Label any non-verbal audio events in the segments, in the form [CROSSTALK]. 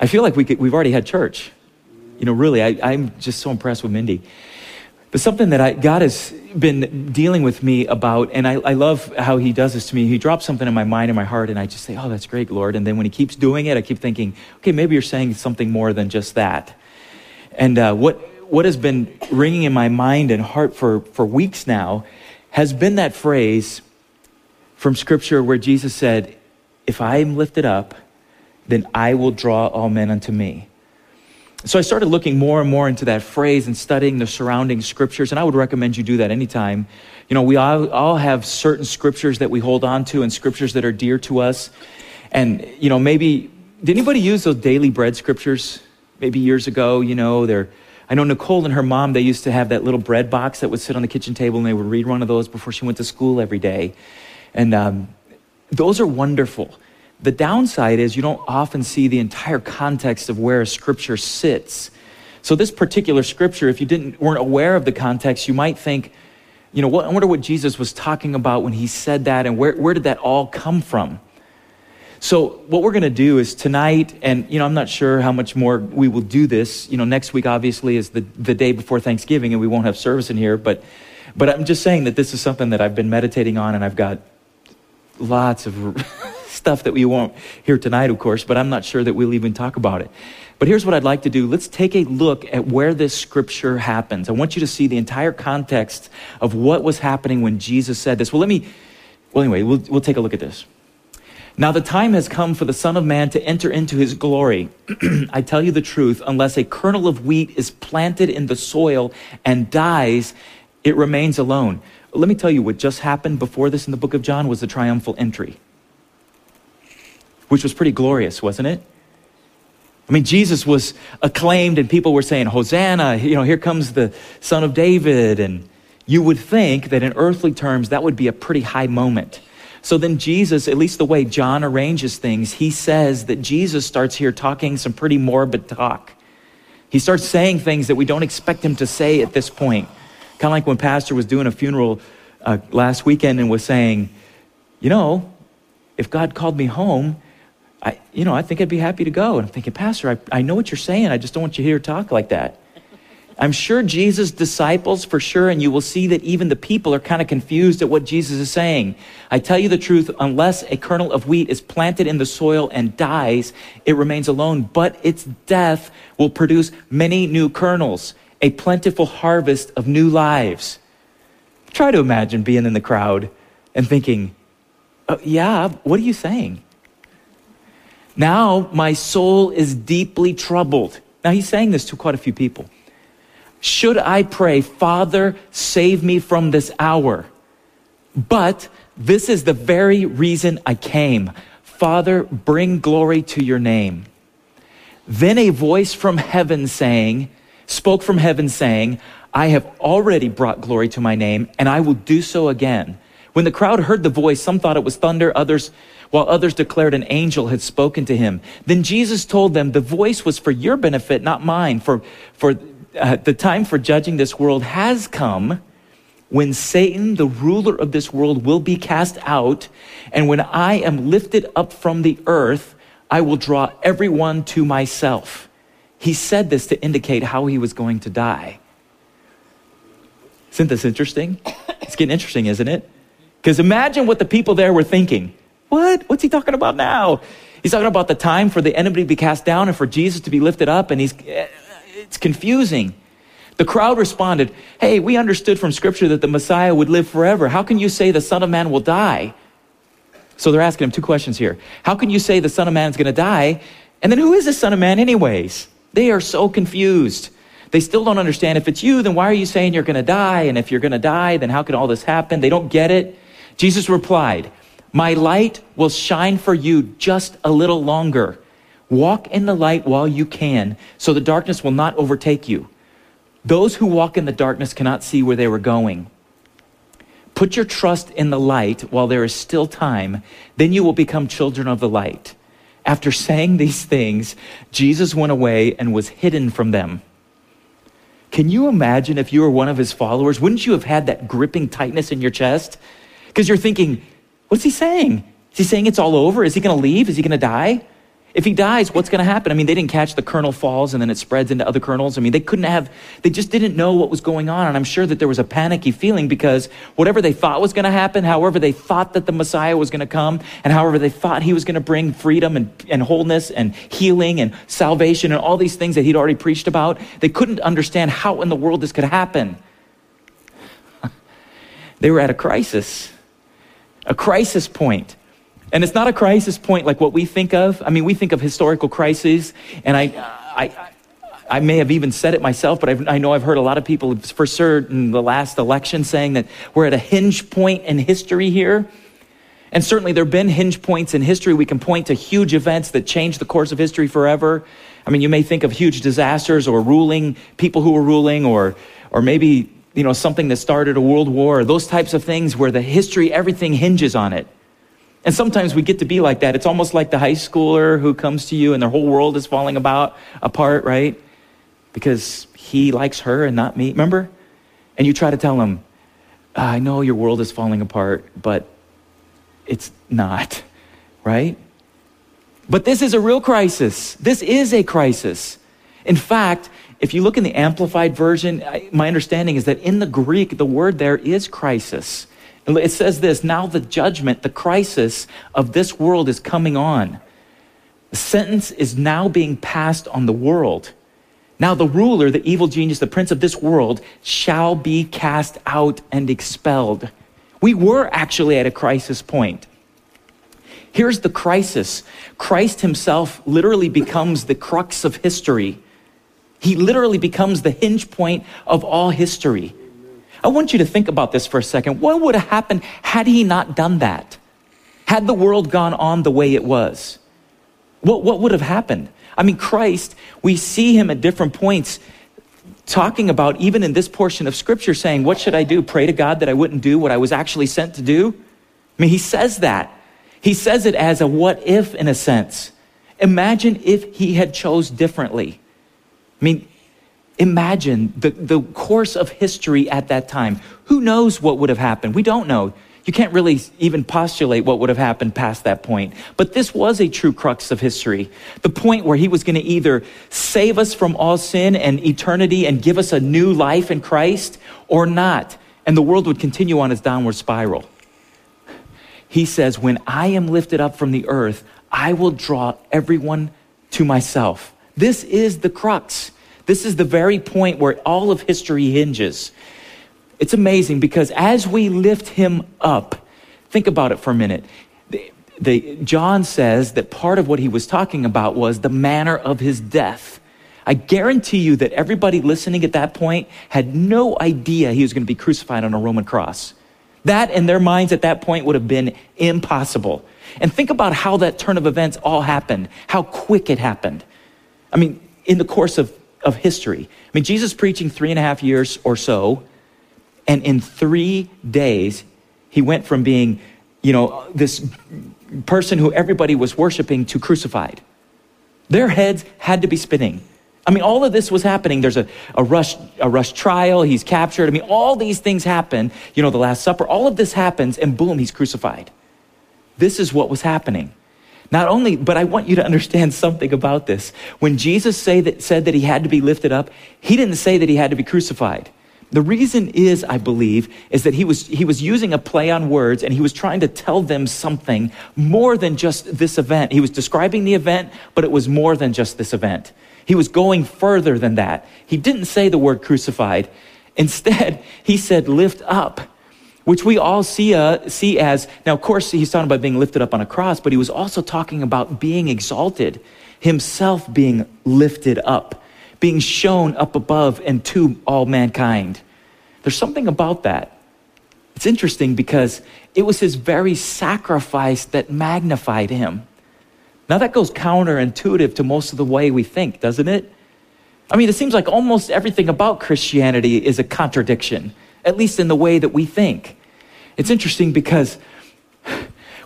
I feel like we could, we've already had church. You know, really, I, I'm just so impressed with Mindy. But something that I, God has been dealing with me about, and I, I love how He does this to me. He drops something in my mind and my heart, and I just say, Oh, that's great, Lord. And then when He keeps doing it, I keep thinking, Okay, maybe you're saying something more than just that. And uh, what, what has been ringing in my mind and heart for, for weeks now has been that phrase from Scripture where Jesus said, If I am lifted up, then I will draw all men unto me. So I started looking more and more into that phrase and studying the surrounding scriptures, and I would recommend you do that anytime. You know, we all, all have certain scriptures that we hold on to and scriptures that are dear to us. And, you know, maybe, did anybody use those daily bread scriptures maybe years ago? You know, they're, I know Nicole and her mom, they used to have that little bread box that would sit on the kitchen table, and they would read one of those before she went to school every day. And um, those are wonderful. The downside is you don't often see the entire context of where a scripture sits. So this particular scripture, if you didn't weren't aware of the context, you might think, you know, what, I wonder what Jesus was talking about when he said that, and where, where did that all come from? So what we're going to do is tonight, and you know, I'm not sure how much more we will do this. You know, next week obviously is the, the day before Thanksgiving, and we won't have service in here. But but I'm just saying that this is something that I've been meditating on, and I've got lots of [LAUGHS] stuff that we won't hear tonight, of course, but I'm not sure that we'll even talk about it. But here's what I'd like to do. Let's take a look at where this scripture happens. I want you to see the entire context of what was happening when Jesus said this. Well, let me, well, anyway, we'll, we'll take a look at this. Now, the time has come for the Son of Man to enter into his glory. [CLEARS THROAT] I tell you the truth, unless a kernel of wheat is planted in the soil and dies, it remains alone. Let me tell you what just happened before this in the book of John was the triumphal entry which was pretty glorious, wasn't it? I mean, Jesus was acclaimed, and people were saying, Hosanna, you know, here comes the Son of David. And you would think that in earthly terms, that would be a pretty high moment. So then, Jesus, at least the way John arranges things, he says that Jesus starts here talking some pretty morbid talk. He starts saying things that we don't expect him to say at this point. Kind of like when Pastor was doing a funeral uh, last weekend and was saying, You know, if God called me home, I, you know, I think I'd be happy to go. And I'm thinking, Pastor, I, I know what you're saying. I just don't want you to talk like that. [LAUGHS] I'm sure Jesus' disciples, for sure, and you will see that even the people are kind of confused at what Jesus is saying. I tell you the truth, unless a kernel of wheat is planted in the soil and dies, it remains alone, but its death will produce many new kernels, a plentiful harvest of new lives. Try to imagine being in the crowd and thinking, oh, yeah, what are you saying? Now my soul is deeply troubled. Now he's saying this to quite a few people. Should I pray, Father, save me from this hour? But this is the very reason I came. Father, bring glory to your name. Then a voice from heaven saying, spoke from heaven saying, I have already brought glory to my name, and I will do so again. When the crowd heard the voice, some thought it was thunder, others while others declared an angel had spoken to him. Then Jesus told them, The voice was for your benefit, not mine. For, for uh, the time for judging this world has come when Satan, the ruler of this world, will be cast out. And when I am lifted up from the earth, I will draw everyone to myself. He said this to indicate how he was going to die. Isn't this interesting? It's getting interesting, isn't it? Because imagine what the people there were thinking. What? What's he talking about now? He's talking about the time for the enemy to be cast down and for Jesus to be lifted up, and he's eh, it's confusing. The crowd responded, Hey, we understood from Scripture that the Messiah would live forever. How can you say the Son of Man will die? So they're asking him two questions here. How can you say the Son of Man is going to die? And then who is the Son of Man, anyways? They are so confused. They still don't understand. If it's you, then why are you saying you're going to die? And if you're going to die, then how can all this happen? They don't get it. Jesus replied, my light will shine for you just a little longer. Walk in the light while you can, so the darkness will not overtake you. Those who walk in the darkness cannot see where they were going. Put your trust in the light while there is still time, then you will become children of the light. After saying these things, Jesus went away and was hidden from them. Can you imagine if you were one of his followers? Wouldn't you have had that gripping tightness in your chest? Because you're thinking, What's he saying? Is he saying it's all over? Is he going to leave? Is he going to die? If he dies, what's going to happen? I mean, they didn't catch the kernel falls and then it spreads into other kernels. I mean, they couldn't have, they just didn't know what was going on. And I'm sure that there was a panicky feeling because whatever they thought was going to happen, however they thought that the Messiah was going to come, and however they thought he was going to bring freedom and, and wholeness and healing and salvation and all these things that he'd already preached about, they couldn't understand how in the world this could happen. [LAUGHS] they were at a crisis, a crisis point. And it's not a crisis point like what we think of. I mean, we think of historical crises, and I, I, I may have even said it myself, but I've, i know I've heard a lot of people for certain the last election saying that we're at a hinge point in history here. And certainly there have been hinge points in history. We can point to huge events that changed the course of history forever. I mean, you may think of huge disasters or ruling, people who were ruling, or, or maybe, you know, something that started a world war, those types of things where the history, everything hinges on it. And sometimes we get to be like that. It's almost like the high schooler who comes to you and their whole world is falling about apart, right? Because he likes her and not me. Remember? And you try to tell him, ah, I know your world is falling apart, but it's not, [LAUGHS] right? But this is a real crisis. This is a crisis. In fact, if you look in the amplified version, my understanding is that in the Greek, the word there is crisis. It says this now the judgment, the crisis of this world is coming on. The sentence is now being passed on the world. Now the ruler, the evil genius, the prince of this world shall be cast out and expelled. We were actually at a crisis point. Here's the crisis Christ himself literally becomes the crux of history. He literally becomes the hinge point of all history. I want you to think about this for a second. What would have happened had he not done that? Had the world gone on the way it was? What, what would have happened? I mean, Christ, we see him at different points talking about, even in this portion of scripture, saying, What should I do? Pray to God that I wouldn't do what I was actually sent to do? I mean, he says that. He says it as a what if in a sense. Imagine if he had chose differently. I mean, imagine the, the course of history at that time. Who knows what would have happened? We don't know. You can't really even postulate what would have happened past that point. But this was a true crux of history. The point where he was going to either save us from all sin and eternity and give us a new life in Christ or not. And the world would continue on its downward spiral. He says, When I am lifted up from the earth, I will draw everyone to myself. This is the crux. This is the very point where all of history hinges. It's amazing because as we lift him up, think about it for a minute. The, the, John says that part of what he was talking about was the manner of his death. I guarantee you that everybody listening at that point had no idea he was going to be crucified on a Roman cross. That in their minds at that point would have been impossible. And think about how that turn of events all happened, how quick it happened. I mean, in the course of of history. I mean, Jesus preaching three and a half years or so, and in three days, he went from being, you know, this person who everybody was worshiping to crucified. Their heads had to be spinning. I mean, all of this was happening. There's a, a rush, a rush trial. He's captured. I mean, all these things happen. You know, the Last Supper. All of this happens, and boom, he's crucified. This is what was happening. Not only, but I want you to understand something about this. When Jesus say that, said that he had to be lifted up, he didn't say that he had to be crucified. The reason is, I believe, is that he was, he was using a play on words and he was trying to tell them something more than just this event. He was describing the event, but it was more than just this event. He was going further than that. He didn't say the word crucified. Instead, he said, lift up which we all see, uh, see as, now, of course, he's talking about being lifted up on a cross, but he was also talking about being exalted, himself being lifted up, being shown up above and to all mankind. There's something about that. It's interesting because it was his very sacrifice that magnified him. Now, that goes counterintuitive to most of the way we think, doesn't it? I mean, it seems like almost everything about Christianity is a contradiction at least in the way that we think. It's interesting because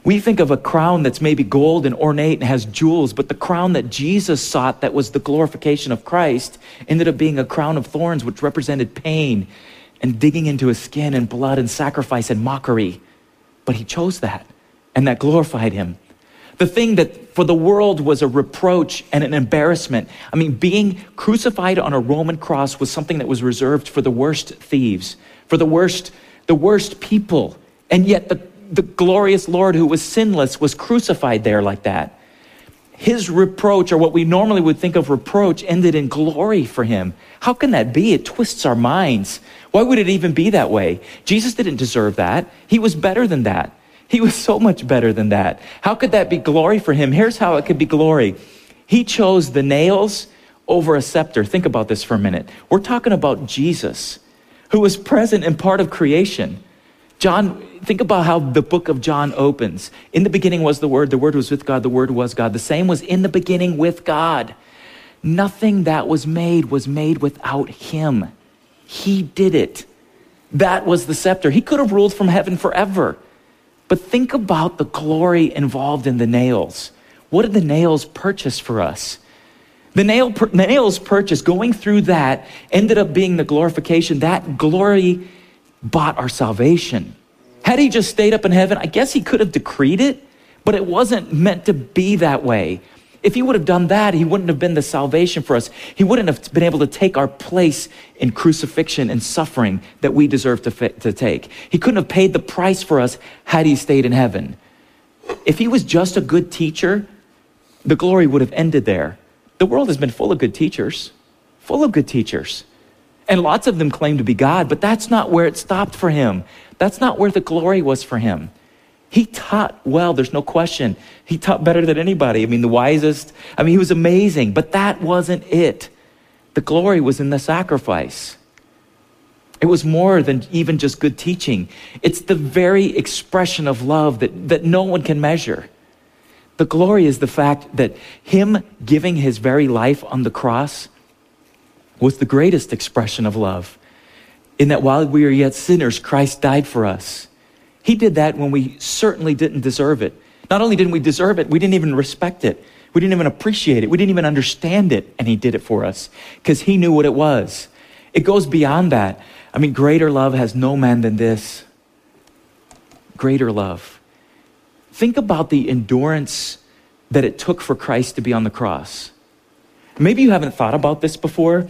we think of a crown that's maybe gold and ornate and has jewels, but the crown that Jesus sought, that was the glorification of Christ, ended up being a crown of thorns, which represented pain and digging into his skin and blood and sacrifice and mockery. But he chose that, and that glorified him. The thing that for the world was a reproach and an embarrassment. I mean, being crucified on a Roman cross was something that was reserved for the worst thieves, for the worst, the worst people. And yet the, the glorious Lord who was sinless was crucified there like that. His reproach, or what we normally would think of reproach, ended in glory for him. How can that be? It twists our minds. Why would it even be that way? Jesus didn't deserve that. He was better than that. He was so much better than that. How could that be glory for him? Here's how it could be glory. He chose the nails over a scepter. Think about this for a minute. We're talking about Jesus, who was present and part of creation. John, think about how the book of John opens. In the beginning was the Word, the Word was with God, the Word was God. The same was in the beginning with God. Nothing that was made was made without Him. He did it. That was the scepter. He could have ruled from heaven forever. But think about the glory involved in the nails. What did the nails purchase for us? The, nail, the nails purchase, going through that, ended up being the glorification. That glory bought our salvation. Had he just stayed up in heaven, I guess he could have decreed it, but it wasn't meant to be that way. If he would have done that, he wouldn't have been the salvation for us. He wouldn't have been able to take our place in crucifixion and suffering that we deserve to, to take. He couldn't have paid the price for us had he stayed in heaven. If he was just a good teacher, the glory would have ended there. The world has been full of good teachers, full of good teachers. And lots of them claim to be God, but that's not where it stopped for him. That's not where the glory was for him. He taught well, there's no question. He taught better than anybody. I mean, the wisest. I mean, he was amazing, but that wasn't it. The glory was in the sacrifice. It was more than even just good teaching. It's the very expression of love that, that no one can measure. The glory is the fact that him giving his very life on the cross was the greatest expression of love. In that while we are yet sinners, Christ died for us. He did that when we certainly didn't deserve it. Not only didn't we deserve it, we didn't even respect it. We didn't even appreciate it. We didn't even understand it. And He did it for us because He knew what it was. It goes beyond that. I mean, greater love has no man than this. Greater love. Think about the endurance that it took for Christ to be on the cross. Maybe you haven't thought about this before,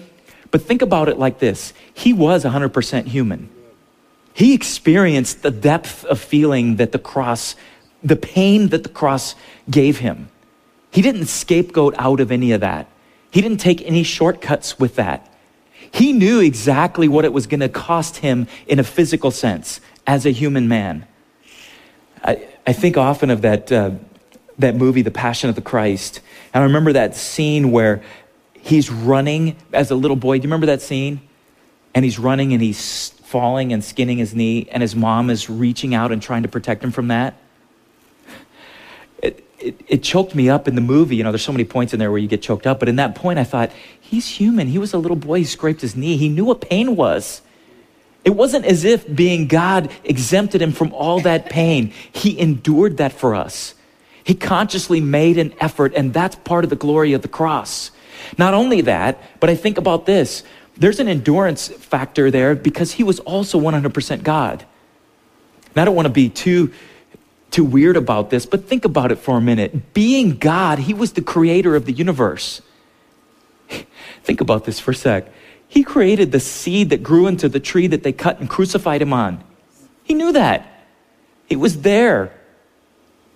but think about it like this He was 100% human. He experienced the depth of feeling that the cross, the pain that the cross gave him. He didn't scapegoat out of any of that. He didn't take any shortcuts with that. He knew exactly what it was going to cost him in a physical sense as a human man. I, I think often of that, uh, that movie, The Passion of the Christ. And I remember that scene where he's running as a little boy. Do you remember that scene? And he's running and he's falling and skinning his knee, and his mom is reaching out and trying to protect him from that. It, it, it, choked me up in the movie. You know, there's so many points in there where you get choked up. But in that point, I thought, he's human. He was a little boy. He scraped his knee. He knew what pain was. It wasn't as if being God exempted him from all that pain. He endured that for us. He consciously made an effort, and that's part of the glory of the cross. Not only that, but I think about this there's an endurance factor there because he was also 100% God. And I don't want to be too too weird about this, but think about it for a minute. Being God, he was the creator of the universe. [LAUGHS] think about this for a sec. He created the seed that grew into the tree that they cut and crucified him on. He knew that. It was there.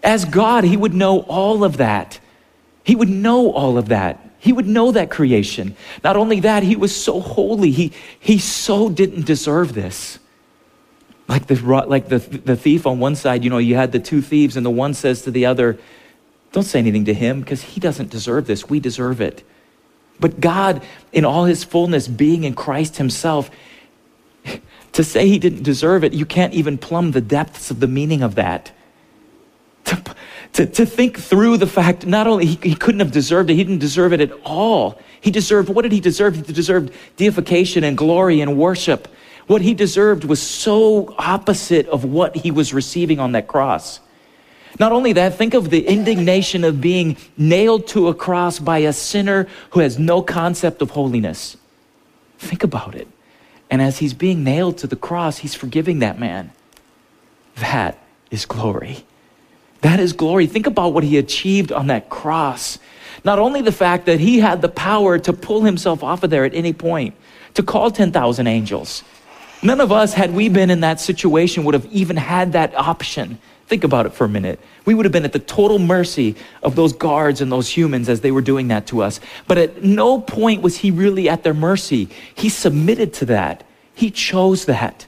As God, he would know all of that. He would know all of that. He would know that creation. Not only that, he was so holy. He, he so didn't deserve this. Like, the, like the, the thief on one side, you know, you had the two thieves, and the one says to the other, Don't say anything to him because he doesn't deserve this. We deserve it. But God, in all his fullness, being in Christ himself, to say he didn't deserve it, you can't even plumb the depths of the meaning of that. To, to, to think through the fact not only he, he couldn't have deserved it, he didn't deserve it at all. He deserved, what did he deserve? He deserved deification and glory and worship. What he deserved was so opposite of what he was receiving on that cross. Not only that, think of the indignation of being nailed to a cross by a sinner who has no concept of holiness. Think about it. And as he's being nailed to the cross, he's forgiving that man. That is glory. That is glory. Think about what he achieved on that cross. Not only the fact that he had the power to pull himself off of there at any point, to call 10,000 angels. None of us, had we been in that situation, would have even had that option. Think about it for a minute. We would have been at the total mercy of those guards and those humans as they were doing that to us. But at no point was he really at their mercy. He submitted to that, he chose that.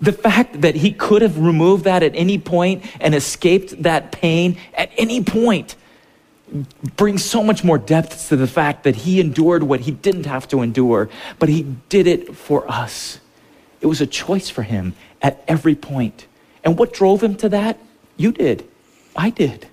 The fact that he could have removed that at any point and escaped that pain at any point brings so much more depth to the fact that he endured what he didn't have to endure, but he did it for us. It was a choice for him at every point. And what drove him to that? You did. I did.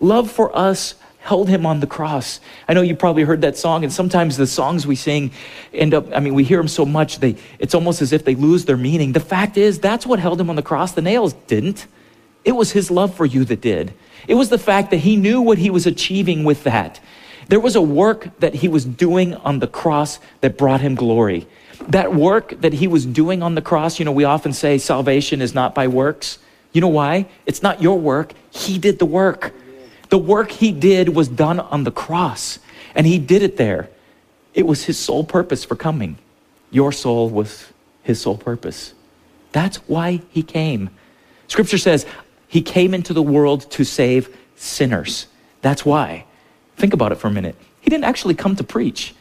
Love for us held him on the cross. I know you probably heard that song, and sometimes the songs we sing end up, I mean, we hear them so much, they, it's almost as if they lose their meaning. The fact is, that's what held him on the cross. The nails didn't. It was his love for you that did. It was the fact that he knew what he was achieving with that. There was a work that he was doing on the cross that brought him glory. That work that he was doing on the cross, you know, we often say salvation is not by works. You know why? It's not your work. He did the work. The work he did was done on the cross, and he did it there. It was his sole purpose for coming. Your soul was his sole purpose. That's why he came. Scripture says he came into the world to save sinners. That's why. Think about it for a minute. He didn't actually come to preach,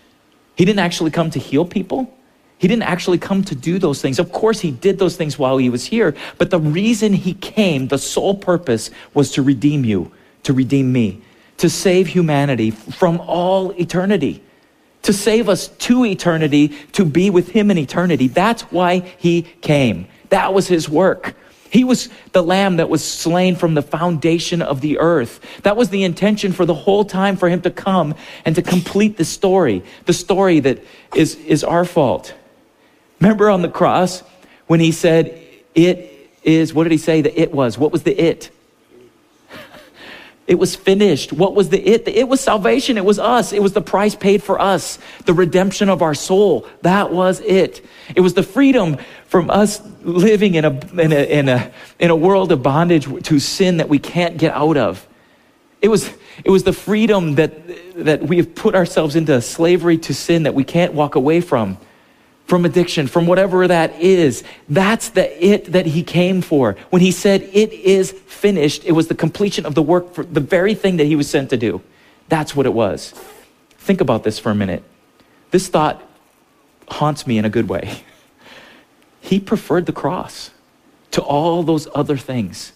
he didn't actually come to heal people. He didn't actually come to do those things. Of course, he did those things while he was here, but the reason he came, the sole purpose, was to redeem you to redeem me, to save humanity from all eternity, to save us to eternity, to be with Him in eternity. That's why He came. That was His work. He was the lamb that was slain from the foundation of the earth. That was the intention for the whole time for him to come and to complete the story, the story that is, is our fault. Remember on the cross when he said, It is, what did he say that it was? What was the it? It was finished. What was the it? It was salvation. It was us. It was the price paid for us, the redemption of our soul. That was it. It was the freedom from us living in a, in a, in a, in a world of bondage to sin that we can't get out of. It was, it was the freedom that, that we have put ourselves into slavery to sin that we can't walk away from from addiction, from whatever that is. That's the it that he came for. When he said, It is finished, it was the completion of the work for the very thing that he was sent to do. That's what it was. Think about this for a minute. This thought haunts me in a good way. [LAUGHS] He preferred the cross to all those other things.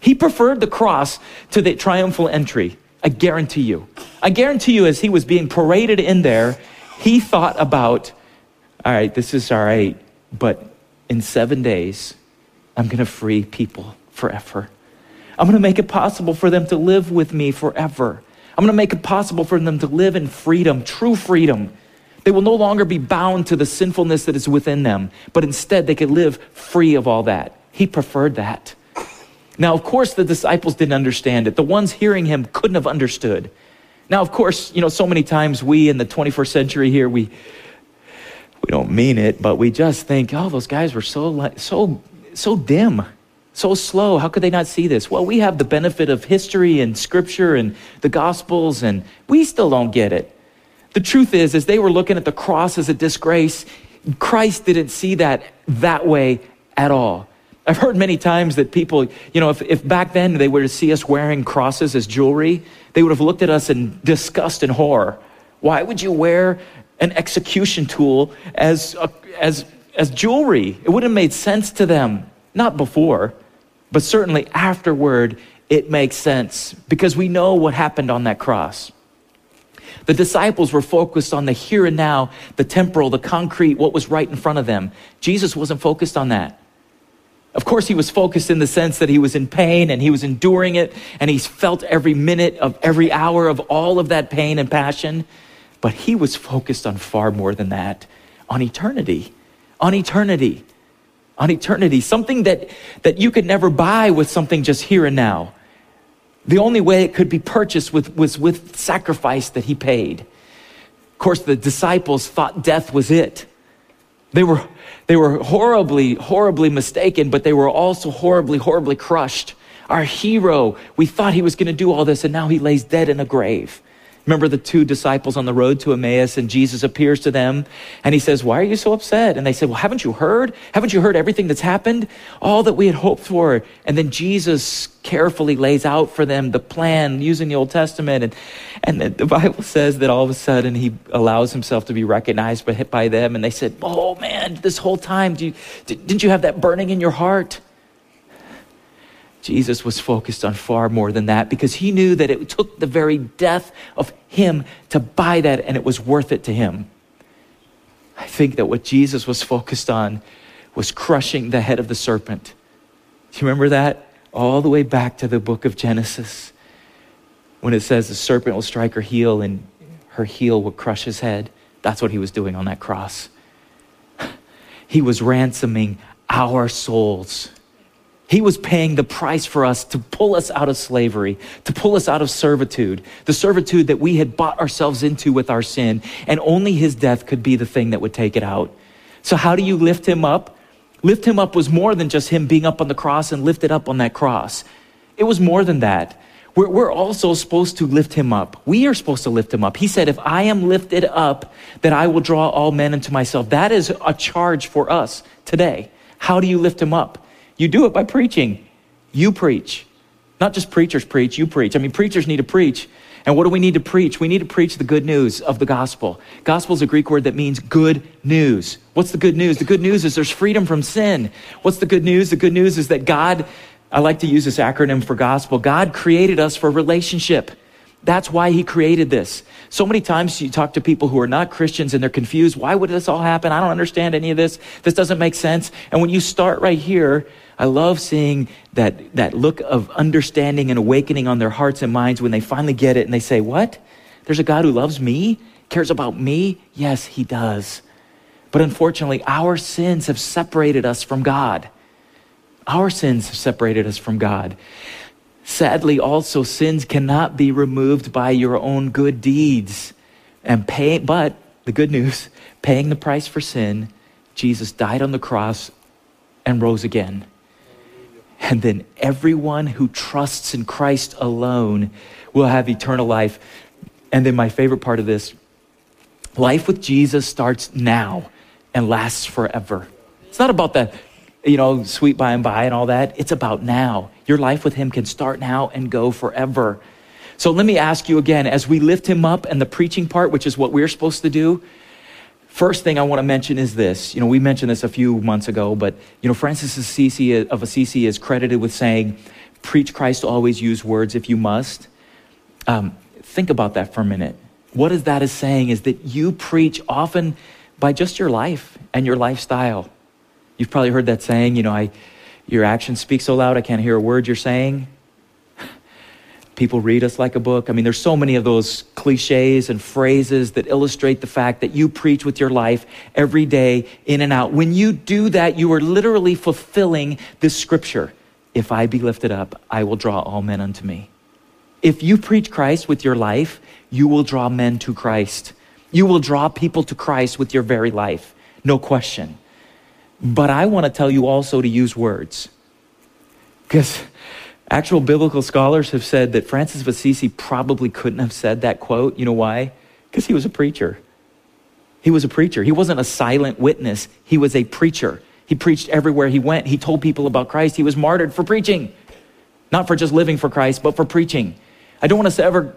He preferred the cross to the triumphal entry. I guarantee you. I guarantee you, as he was being paraded in there, he thought about all right, this is all right, but in seven days, I'm going to free people forever. I'm going to make it possible for them to live with me forever. I'm going to make it possible for them to live in freedom, true freedom. They will no longer be bound to the sinfulness that is within them, but instead they could live free of all that. He preferred that. Now, of course, the disciples didn't understand it. The ones hearing him couldn't have understood. Now, of course, you know, so many times we in the 21st century here, we, we don't mean it, but we just think, oh, those guys were so, so, so dim, so slow. How could they not see this? Well, we have the benefit of history and scripture and the gospels, and we still don't get it. The truth is, as they were looking at the cross as a disgrace, Christ didn't see that that way at all. I've heard many times that people, you know, if, if back then they were to see us wearing crosses as jewelry, they would have looked at us in disgust and horror. Why would you wear an execution tool as, a, as, as jewelry. It wouldn't have made sense to them, not before, but certainly afterward, it makes sense because we know what happened on that cross. The disciples were focused on the here and now, the temporal, the concrete, what was right in front of them. Jesus wasn't focused on that. Of course, he was focused in the sense that he was in pain and he was enduring it and he's felt every minute of every hour of all of that pain and passion. But he was focused on far more than that on eternity. On eternity. On eternity. Something that, that you could never buy with something just here and now. The only way it could be purchased with, was with sacrifice that he paid. Of course, the disciples thought death was it. They were, they were horribly, horribly mistaken, but they were also horribly, horribly crushed our hero. We thought he was going to do all this, and now he lays dead in a grave. Remember the two disciples on the road to Emmaus, and Jesus appears to them, and he says, Why are you so upset? And they said, Well, haven't you heard? Haven't you heard everything that's happened? All that we had hoped for. And then Jesus carefully lays out for them the plan using the Old Testament. And, and the Bible says that all of a sudden he allows himself to be recognized by, by them, and they said, Oh man, this whole time, you, didn't you have that burning in your heart? Jesus was focused on far more than that because he knew that it took the very death of him to buy that and it was worth it to him. I think that what Jesus was focused on was crushing the head of the serpent. Do you remember that? All the way back to the book of Genesis when it says the serpent will strike her heel and her heel will crush his head. That's what he was doing on that cross. He was ransoming our souls he was paying the price for us to pull us out of slavery, to pull us out of servitude, the servitude that we had bought ourselves into with our sin. And only his death could be the thing that would take it out. So, how do you lift him up? Lift him up was more than just him being up on the cross and lifted up on that cross. It was more than that. We're, we're also supposed to lift him up. We are supposed to lift him up. He said, If I am lifted up, then I will draw all men unto myself. That is a charge for us today. How do you lift him up? You do it by preaching. You preach. Not just preachers preach, you preach. I mean, preachers need to preach. And what do we need to preach? We need to preach the good news of the gospel. Gospel is a Greek word that means good news. What's the good news? The good news is there's freedom from sin. What's the good news? The good news is that God, I like to use this acronym for gospel, God created us for relationship. That's why he created this. So many times you talk to people who are not Christians and they're confused. Why would this all happen? I don't understand any of this. This doesn't make sense. And when you start right here, I love seeing that, that look of understanding and awakening on their hearts and minds when they finally get it and they say, What? There's a God who loves me, cares about me? Yes, he does. But unfortunately, our sins have separated us from God. Our sins have separated us from God. Sadly, also, sins cannot be removed by your own good deeds. And pay, but the good news, [LAUGHS] paying the price for sin, Jesus died on the cross and rose again. And then everyone who trusts in Christ alone will have eternal life. And then my favorite part of this life with Jesus starts now and lasts forever. It's not about the, you know, sweet by and by and all that. It's about now. Your life with Him can start now and go forever. So let me ask you again as we lift Him up and the preaching part, which is what we're supposed to do, First thing I want to mention is this. You know, we mentioned this a few months ago, but, you know, Francis of Assisi, of Assisi is credited with saying, preach Christ, always use words if you must. Um, think about that for a minute. What is that is saying is that you preach often by just your life and your lifestyle. You've probably heard that saying, you know, I, your actions speak so loud I can't hear a word you're saying. People read us like a book. I mean, there's so many of those cliches and phrases that illustrate the fact that you preach with your life every day, in and out. When you do that, you are literally fulfilling this scripture. If I be lifted up, I will draw all men unto me. If you preach Christ with your life, you will draw men to Christ. You will draw people to Christ with your very life, no question. But I want to tell you also to use words. Because Actual biblical scholars have said that Francis of Assisi probably couldn't have said that quote. You know why? Because he was a preacher. He was a preacher. He wasn't a silent witness, he was a preacher. He preached everywhere he went. He told people about Christ. He was martyred for preaching, not for just living for Christ, but for preaching. I don't want us to ever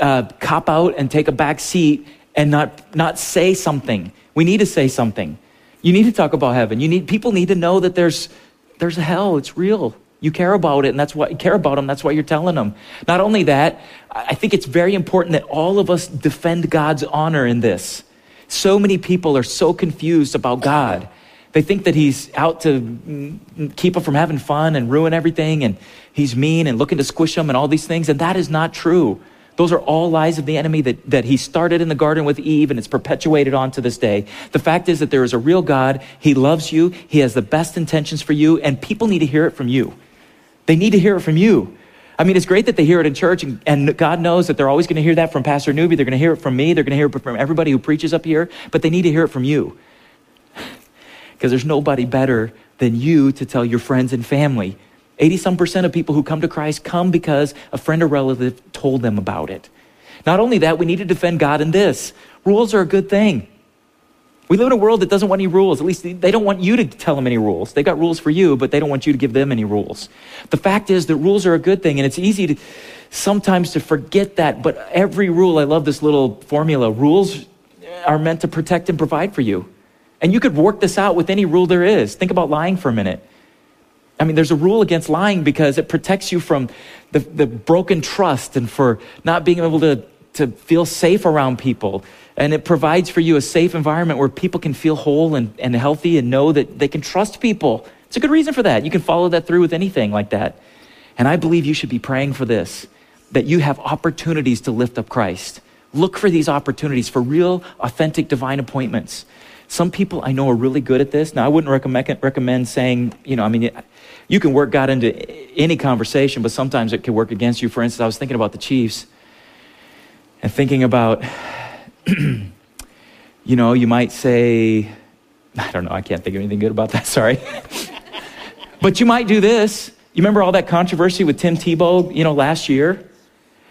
uh, cop out and take a back seat and not, not say something. We need to say something. You need to talk about heaven. You need, people need to know that there's, there's a hell. It's real. You care about it, and that's why you care about them. That's why you're telling them. Not only that, I think it's very important that all of us defend God's honor in this. So many people are so confused about God. They think that He's out to mm, mm, keep them from having fun and ruin everything, and He's mean and looking to squish them and all these things, and that is not true. Those are all lies of the enemy that, that he started in the garden with Eve and it's perpetuated on to this day. The fact is that there is a real God. He loves you. He has the best intentions for you, and people need to hear it from you. They need to hear it from you. I mean, it's great that they hear it in church, and, and God knows that they're always going to hear that from Pastor Newby. They're going to hear it from me. They're going to hear it from everybody who preaches up here, but they need to hear it from you. [LAUGHS] Because there's nobody better than you to tell your friends and family. 80 some percent of people who come to Christ come because a friend or relative told them about it. Not only that, we need to defend God in this rules are a good thing. We live in a world that doesn't want any rules. At least they don't want you to tell them any rules. They got rules for you, but they don't want you to give them any rules. The fact is that rules are a good thing, and it's easy to sometimes to forget that. But every rule, I love this little formula rules are meant to protect and provide for you. And you could work this out with any rule there is. Think about lying for a minute. I mean, there's a rule against lying because it protects you from the, the broken trust and for not being able to, to feel safe around people. And it provides for you a safe environment where people can feel whole and, and healthy and know that they can trust people. It's a good reason for that. You can follow that through with anything like that. And I believe you should be praying for this that you have opportunities to lift up Christ. Look for these opportunities for real, authentic divine appointments. Some people I know are really good at this. Now, I wouldn't recommend, recommend saying, you know, I mean, you can work God into any conversation, but sometimes it can work against you. For instance, I was thinking about the Chiefs and thinking about, [CLEARS THROAT] you know, you might say, I don't know, I can't think of anything good about that, [LAUGHS] sorry. but you might do this. You remember all that controversy with Tim Tebow, you know, last year?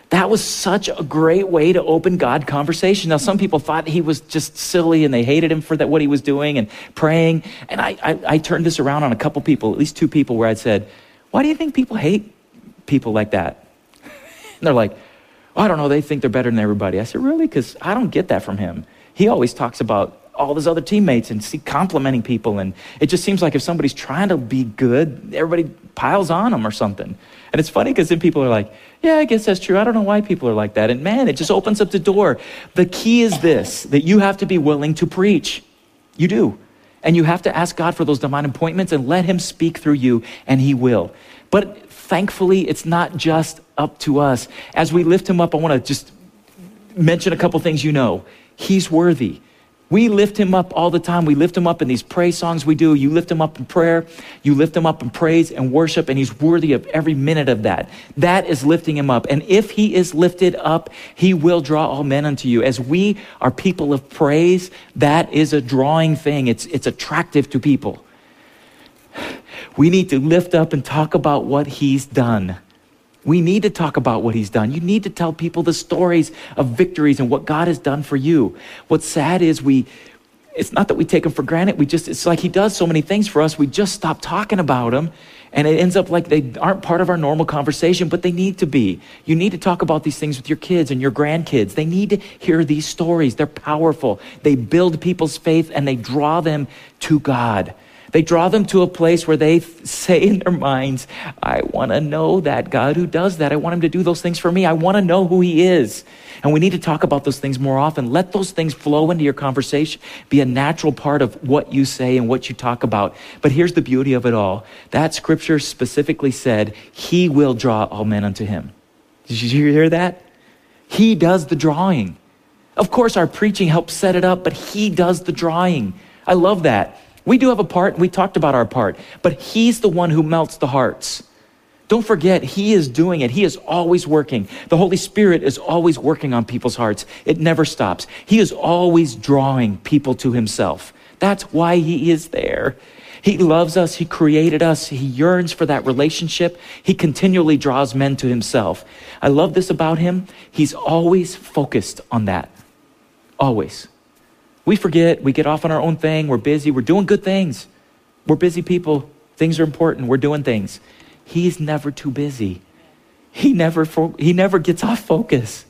That was such a great way to open God conversation. Now, some people thought he was just silly and they hated him for that, what he was doing and praying. And I, I, I turned this around on a couple people, at least two people, where I said, Why do you think people hate people like that? And they're like, oh, I don't know, they think they're better than everybody. I said, Really? Because I don't get that from him. He always talks about all his other teammates and see complimenting people. And it just seems like if somebody's trying to be good, everybody piles on them or something. And it's funny because then people are like, yeah, I guess that's true. I don't know why people are like that. And man, it just opens up the door. The key is this that you have to be willing to preach. You do. And you have to ask God for those divine appointments and let Him speak through you, and He will. But thankfully, it's not just up to us. As we lift Him up, I want to just mention a couple things you know. He's worthy. We lift him up all the time. We lift him up in these praise songs we do. You lift him up in prayer. You lift him up in praise and worship, and he's worthy of every minute of that. That is lifting him up. And if he is lifted up, he will draw all men unto you. As we are people of praise, that is a drawing thing. It's, it's attractive to people. We need to lift up and talk about what he's done. We need to talk about what he's done. You need to tell people the stories of victories and what God has done for you. What's sad is we, it's not that we take him for granted. We just, it's like he does so many things for us. We just stop talking about him. And it ends up like they aren't part of our normal conversation, but they need to be. You need to talk about these things with your kids and your grandkids. They need to hear these stories. They're powerful. They build people's faith and they draw them to God. They draw them to a place where they say in their minds, I want to know that God who does that. I want him to do those things for me. I want to know who he is. And we need to talk about those things more often. Let those things flow into your conversation, be a natural part of what you say and what you talk about. But here's the beauty of it all that scripture specifically said, He will draw all men unto him. Did you hear that? He does the drawing. Of course, our preaching helps set it up, but He does the drawing. I love that. We do have a part, we talked about our part, but He's the one who melts the hearts. Don't forget, He is doing it. He is always working. The Holy Spirit is always working on people's hearts. It never stops. He is always drawing people to Himself. That's why He is there. He loves us. He created us. He yearns for that relationship. He continually draws men to Himself. I love this about Him. He's always focused on that. Always. We forget, we get off on our own thing, we're busy, we're doing good things. We're busy people, things are important, we're doing things. He's never too busy. He never, fo- he never gets off focus.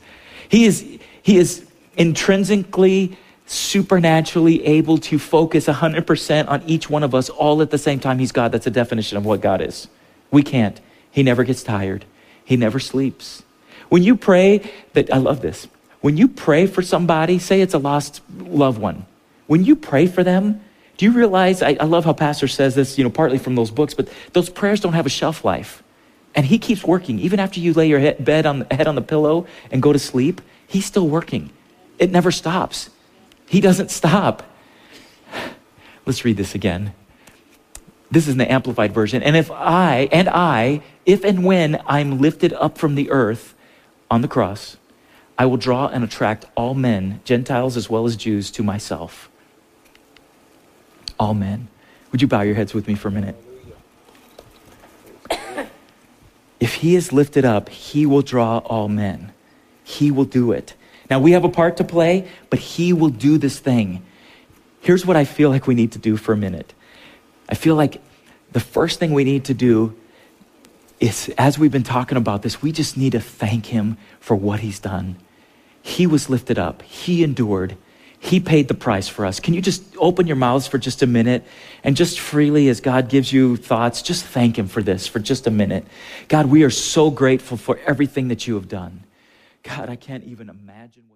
He is, he is intrinsically, supernaturally able to focus 100% on each one of us all at the same time. He's God. That's a definition of what God is. We can't. He never gets tired, He never sleeps. When you pray, that I love this. When you pray for somebody, say it's a lost loved one, when you pray for them, do you realize? I, I love how Pastor says this, you know, partly from those books, but those prayers don't have a shelf life. And he keeps working. Even after you lay your head, bed on, head on the pillow and go to sleep, he's still working. It never stops. He doesn't stop. Let's read this again. This is the Amplified Version. And if I, and I, if and when I'm lifted up from the earth on the cross, I will draw and attract all men, Gentiles as well as Jews, to myself. All men. Would you bow your heads with me for a minute? [COUGHS] If he is lifted up, he will draw all men. He will do it. Now, we have a part to play, but he will do this thing. Here's what I feel like we need to do for a minute. I feel like the first thing we need to do is, as we've been talking about this, we just need to thank him for what he's done. He was lifted up, he endured, he paid the price for us. Can you just open your mouths for just a minute and just freely, as God gives you thoughts, just thank Him for this for just a minute? God, we are so grateful for everything that you have done. God, I can't even imagine.